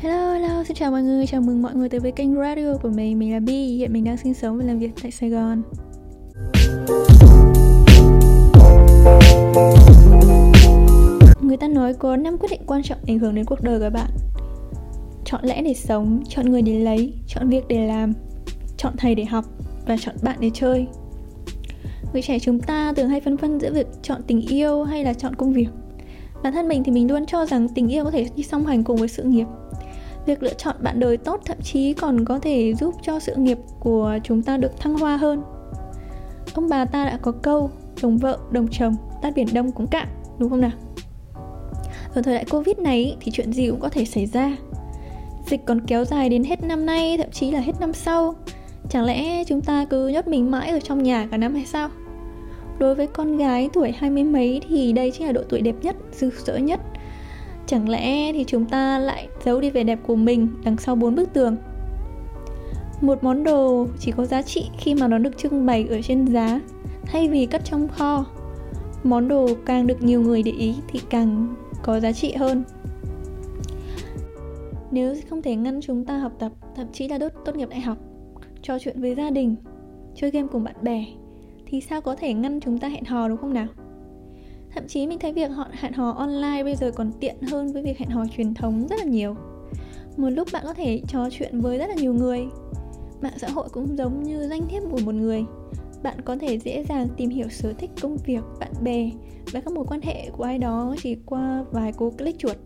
Hello, hello, xin chào mọi người, chào mừng mọi người tới với kênh radio của mình. Mình là Bi, hiện mình đang sinh sống và làm việc tại Sài Gòn. Người ta nói có 5 quyết định quan trọng ảnh hưởng đến cuộc đời của bạn. Chọn lẽ để sống, chọn người để lấy, chọn việc để làm Chọn thầy để học và chọn bạn để chơi. Người trẻ chúng ta thường hay phân vân giữa việc chọn tình yêu hay là chọn công việc. Bản thân mình thì mình luôn cho rằng tình yêu có thể đi song hành cùng với sự nghiệp việc lựa chọn bạn đời tốt thậm chí còn có thể giúp cho sự nghiệp của chúng ta được thăng hoa hơn. Ông bà ta đã có câu, chồng vợ, đồng chồng tát biển đông cũng cạn đúng không nào? Ở thời đại covid này thì chuyện gì cũng có thể xảy ra. Dịch còn kéo dài đến hết năm nay, thậm chí là hết năm sau. Chẳng lẽ chúng ta cứ nhốt mình mãi ở trong nhà cả năm hay sao? Đối với con gái tuổi hai mươi mấy thì đây chính là độ tuổi đẹp nhất, rực rỡ nhất. Chẳng lẽ thì chúng ta lại giấu đi vẻ đẹp của mình đằng sau bốn bức tường? Một món đồ chỉ có giá trị khi mà nó được trưng bày ở trên giá Thay vì cất trong kho. Món đồ càng được nhiều người để ý thì càng có giá trị hơn. Nếu không thể ngăn chúng ta học tập, thậm chí là đốt tốt nghiệp đại học Trò chuyện với gia đình, chơi game cùng bạn bè Thì sao có thể ngăn chúng ta hẹn hò đúng không nào? Thậm chí mình thấy việc họ, hẹn hò online bây giờ còn tiện hơn với việc hẹn hò truyền thống rất là nhiều. Một lúc bạn có thể trò chuyện với rất là nhiều người. Mạng xã hội cũng giống như danh thiếp của một người. Bạn có thể dễ dàng tìm hiểu sở thích công việc, bạn bè và các mối quan hệ của ai đó chỉ qua vài cú click chuột.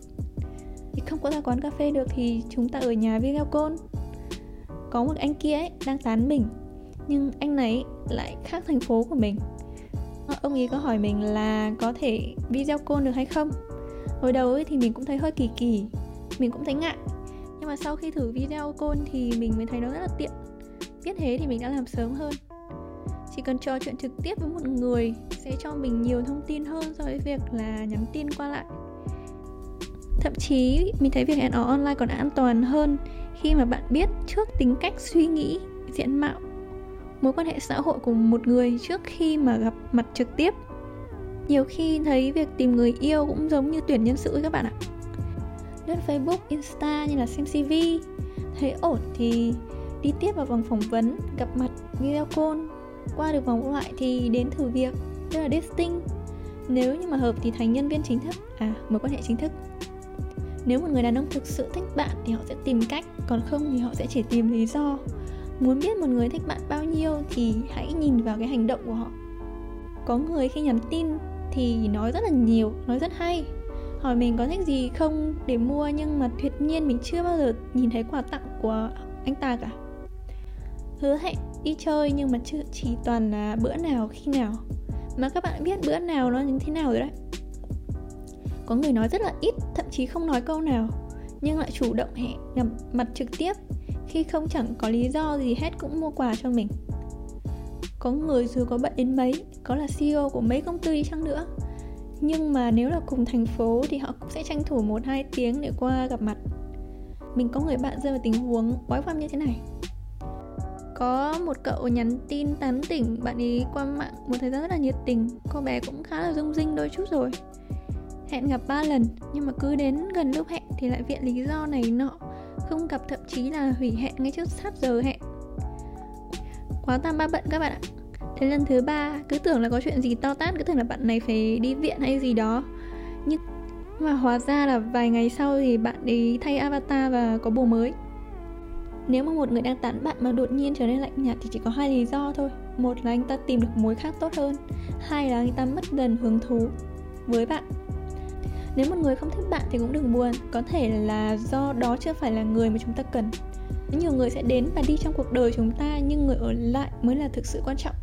Thì không có ra quán cà phê được thì chúng ta ở nhà video call. Có một anh kia ấy đang tán mình, nhưng anh này lại khác thành phố của mình. Ờ, ông ấy có hỏi mình là có thể video call được hay không? Hồi đầu ấy thì mình cũng thấy hơi kỳ kỳ, mình cũng thấy ngại. Nhưng mà sau khi thử video call thì mình mới thấy nó rất là tiện. Biết thế thì mình đã làm sớm hơn. Chỉ cần trò chuyện trực tiếp với một người sẽ cho mình nhiều thông tin hơn so với việc là nhắn tin qua lại. Thậm chí, mình thấy việc hẹn hò online còn an toàn hơn khi mà bạn biết trước tính cách suy nghĩ, diện mạo mối quan hệ xã hội của một người trước khi mà gặp mặt trực tiếp. Nhiều khi thấy việc tìm người yêu cũng giống như tuyển nhân sự các bạn ạ. Lướt facebook, insta như là xem cv thấy ổn thì đi tiếp vào vòng phỏng vấn, gặp mặt, video call. Qua được vòng loại thì đến thử việc, tức là dating. Nếu như mà hợp thì thành nhân viên chính thức à mối quan hệ chính thức. Nếu một người đàn ông thực sự thích bạn thì họ sẽ tìm cách, còn không thì họ sẽ chỉ tìm lý do muốn biết một người thích bạn bao nhiêu thì hãy nhìn vào cái hành động của họ. Có người khi nhắn tin thì nói rất là nhiều, nói rất hay. Hỏi mình có thích gì không để mua nhưng mà tuyệt nhiên mình chưa bao giờ nhìn thấy quà tặng của anh ta cả. Hứa hẹn đi chơi nhưng mà chưa chỉ toàn là bữa nào khi nào. Mà các bạn biết bữa nào nó như thế nào rồi đấy. Có người nói rất là ít, thậm chí không nói câu nào, nhưng lại chủ động hẹn gặp mặt trực tiếp khi không chẳng có lý do gì hết cũng mua quà cho mình. Có người dù có bận đến mấy, có là ceo của mấy công ty đi chăng nữa. Nhưng mà nếu là cùng thành phố thì họ cũng sẽ tranh thủ một hai tiếng để qua gặp mặt. Mình có người bạn rơi vào tình huống quái quăm như thế này. Có một cậu nhắn tin tán tỉnh, bạn ấy qua mạng một thời gian rất là nhiệt tình. Cô bé cũng khá là rung rinh đôi chút rồi. Hẹn gặp ba lần, nhưng mà cứ đến gần lúc hẹn thì lại viện lý do này nọ không gặp, thậm chí là hủy hẹn ngay trước sát giờ hẹn. Quá tam ba bận các bạn ạ. Đến lần thứ ba, cứ tưởng là có chuyện gì to tát, cứ tưởng là bạn này phải đi viện hay gì đó. Nhưng mà hóa ra là vài ngày sau thì bạn ấy thay avatar và có bồ mới. Nếu mà một người đang tán bạn mà đột nhiên trở nên lạnh nhạt thì chỉ có hai lý do thôi. Một là anh ta tìm được mối khác tốt hơn. Hai là anh ta mất dần hứng thú với bạn nếu một người không thích bạn thì cũng đừng buồn, có thể là do đó chưa phải là người mà chúng ta cần. Nhiều người sẽ đến và đi trong cuộc đời chúng ta nhưng người ở lại mới là thực sự quan trọng.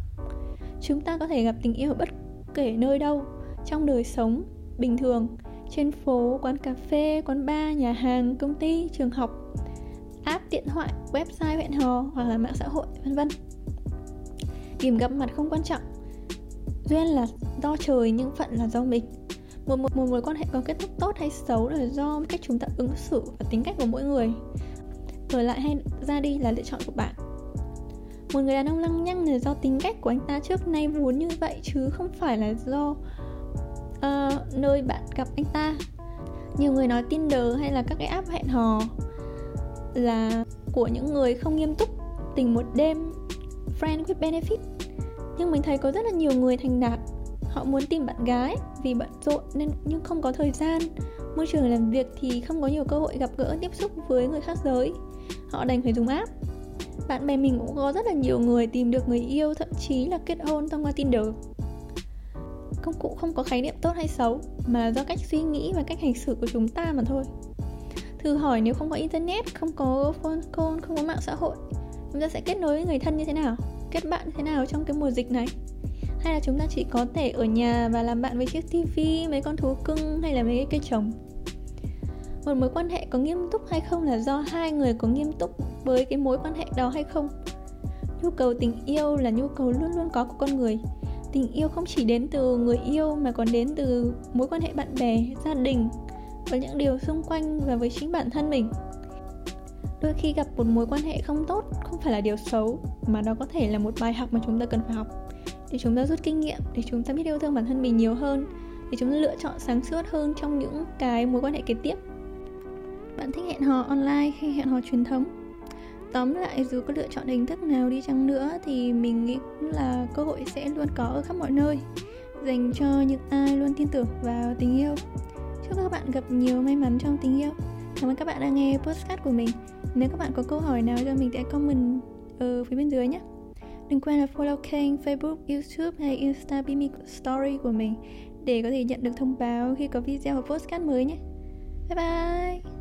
Chúng ta có thể gặp tình yêu ở bất kể nơi đâu, trong đời sống, bình thường, trên phố, quán cà phê, quán bar, nhà hàng, công ty, trường học, app, điện thoại, website, hẹn hò hoặc là mạng xã hội, vân vân. Điểm gặp mặt không quan trọng, duyên là do trời, nhưng phận là do mình một, một, một mối quan hệ có kết thúc tốt hay xấu là do cách chúng ta ứng xử và tính cách của mỗi người. Ở lại hay ra đi là lựa chọn của bạn. Một người đàn ông lăng nhăng là do tính cách của anh ta trước nay vốn như vậy chứ không phải là do uh, nơi bạn gặp anh ta. Nhiều người nói Tinder hay là các cái app hẹn hò là của những người không nghiêm túc tình một đêm friend with benefit. Nhưng mình thấy có rất là nhiều người thành đạt họ muốn tìm bạn gái vì bận rộn nên nhưng không có thời gian. Môi trường làm việc thì không có nhiều cơ hội gặp gỡ, tiếp xúc với người khác giới. Họ đành phải dùng app. Bạn bè mình cũng có rất là nhiều người tìm được người yêu, thậm chí là kết hôn thông qua tinder. Công cụ không có khái niệm tốt hay xấu, mà do cách suy nghĩ và cách hành xử của chúng ta mà thôi. Thử hỏi nếu không có internet, không có phone call, không có mạng xã hội, chúng ta sẽ kết nối với người thân như thế nào? Kết bạn như thế nào trong cái mùa dịch này? Hay là chúng ta chỉ có thể ở nhà và làm bạn với chiếc tivi, mấy con thú cưng hay là mấy cái cây trồng? Một mối quan hệ có nghiêm túc hay không là do hai người có nghiêm túc với cái mối quan hệ đó hay không? Nhu cầu tình yêu là nhu cầu luôn luôn có của con người. Tình yêu không chỉ đến từ người yêu mà còn đến từ mối quan hệ bạn bè, gia đình và những điều xung quanh và với chính bản thân mình. Đôi khi gặp một mối quan hệ không tốt không phải là điều xấu, mà đó có thể là một bài học mà chúng ta cần phải học để chúng ta rút kinh nghiệm để chúng ta biết yêu thương bản thân mình nhiều hơn, để chúng ta lựa chọn sáng suốt hơn trong những cái mối quan hệ kế tiếp. Bạn thích hẹn hò online hay hẹn hò truyền thống? Tóm lại, dù có lựa chọn hình thức nào đi chăng nữa thì mình nghĩ là cơ hội sẽ luôn có ở khắp mọi nơi, dành cho những ai luôn tin tưởng vào tình yêu. Chúc các bạn gặp nhiều may mắn trong tình yêu. Cảm ơn các bạn đã nghe postcard của mình. Nếu các bạn có câu hỏi nào cho mình sẽ comment ở phía bên dưới nhé đừng quên là follow kênh facebook, youtube hay insta Bimi story của mình để có thể nhận được thông báo khi có video hoặc postcard mới nhé. Bye bye!